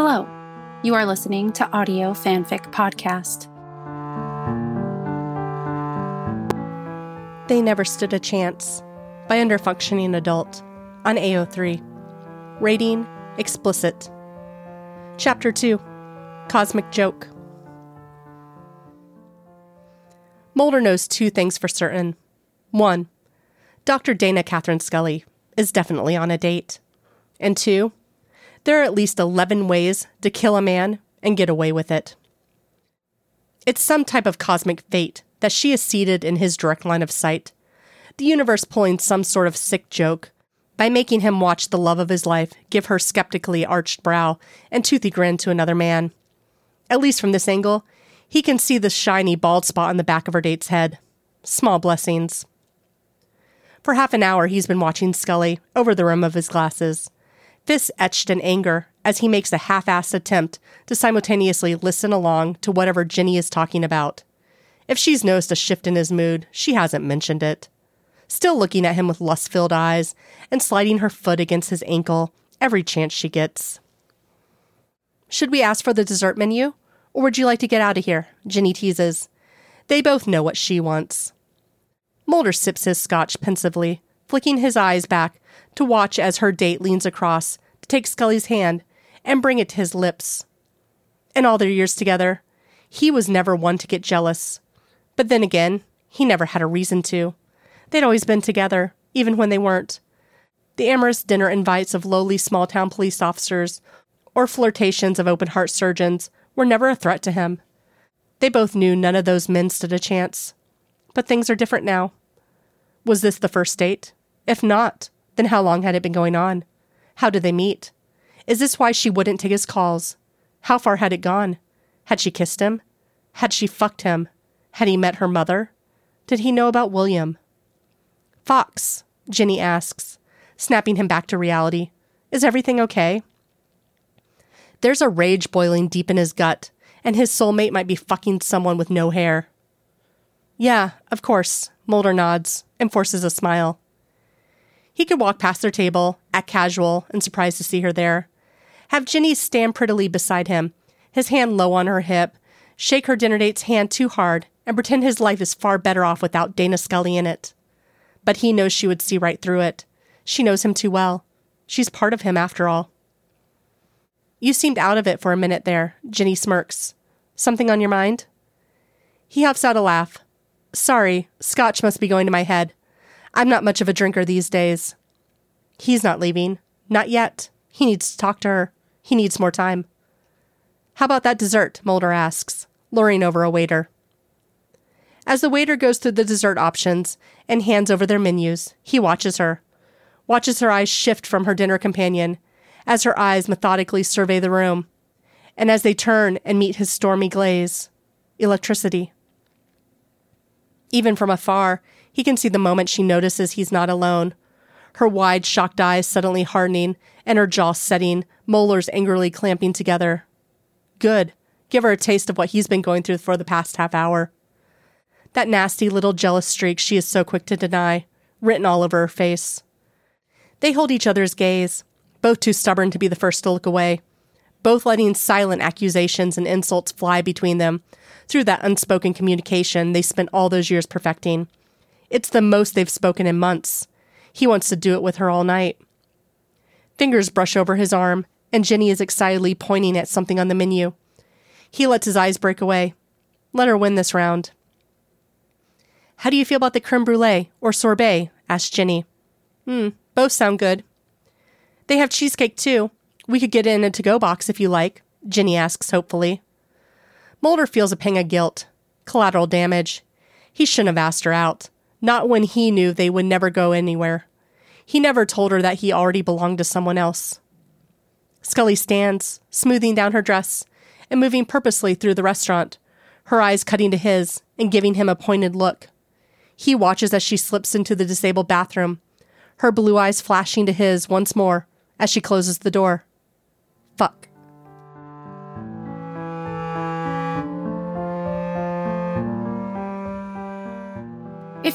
Hello, you are listening to Audio Fanfic Podcast. They Never Stood a Chance by Underfunctioning Adult on AO3. Rating Explicit. Chapter 2 Cosmic Joke. Mulder knows two things for certain. One, Dr. Dana Catherine Scully is definitely on a date. And two, there are at least 11 ways to kill a man and get away with it. It's some type of cosmic fate that she is seated in his direct line of sight, the universe pulling some sort of sick joke by making him watch the love of his life give her skeptically arched brow and toothy grin to another man. At least from this angle, he can see the shiny bald spot on the back of her date's head. Small blessings. For half an hour, he's been watching Scully over the rim of his glasses this etched in anger as he makes a half assed attempt to simultaneously listen along to whatever Ginny is talking about. If she's noticed a shift in his mood, she hasn't mentioned it. Still looking at him with lust filled eyes and sliding her foot against his ankle every chance she gets. Should we ask for the dessert menu? Or would you like to get out of here? Ginny teases. They both know what she wants. Mulder sips his scotch pensively, flicking his eyes back to watch as her date leans across to take Scully's hand and bring it to his lips. In all their years together, he was never one to get jealous. But then again, he never had a reason to. They'd always been together, even when they weren't. The amorous dinner invites of lowly small town police officers or flirtations of open heart surgeons were never a threat to him. They both knew none of those men stood a chance. But things are different now. Was this the first date? If not, then how long had it been going on? How did they meet? Is this why she wouldn't take his calls? How far had it gone? Had she kissed him? Had she fucked him? Had he met her mother? Did he know about William? Fox, Ginny asks, snapping him back to reality. Is everything okay? There's a rage boiling deep in his gut, and his soulmate might be fucking someone with no hair. Yeah, of course, Mulder nods and forces a smile. He could walk past their table, act casual, and surprised to see her there. Have Ginny stand prettily beside him, his hand low on her hip, shake her dinner date's hand too hard, and pretend his life is far better off without Dana Scully in it. But he knows she would see right through it. She knows him too well. She's part of him after all. You seemed out of it for a minute there, Ginny smirks. Something on your mind? He huffs out a laugh. Sorry, scotch must be going to my head. I'm not much of a drinker these days. He's not leaving. Not yet. He needs to talk to her. He needs more time. How about that dessert? Mulder asks, luring over a waiter. As the waiter goes through the dessert options and hands over their menus, he watches her, watches her eyes shift from her dinner companion as her eyes methodically survey the room, and as they turn and meet his stormy glaze electricity. Even from afar, he can see the moment she notices he's not alone. Her wide, shocked eyes suddenly hardening and her jaw setting, molars angrily clamping together. Good. Give her a taste of what he's been going through for the past half hour. That nasty little jealous streak she is so quick to deny, written all over her face. They hold each other's gaze, both too stubborn to be the first to look away, both letting silent accusations and insults fly between them through that unspoken communication they spent all those years perfecting. It's the most they've spoken in months. He wants to do it with her all night. Fingers brush over his arm, and Ginny is excitedly pointing at something on the menu. He lets his eyes break away. Let her win this round. How do you feel about the creme brulee or sorbet? asked Ginny. Hmm, both sound good. They have cheesecake too. We could get in a to go box if you like, Ginny asks hopefully. Mulder feels a pang of guilt. Collateral damage. He shouldn't have asked her out not when he knew they would never go anywhere. He never told her that he already belonged to someone else. Scully stands, smoothing down her dress and moving purposely through the restaurant, her eyes cutting to his and giving him a pointed look. He watches as she slips into the disabled bathroom, her blue eyes flashing to his once more as she closes the door. Fuck.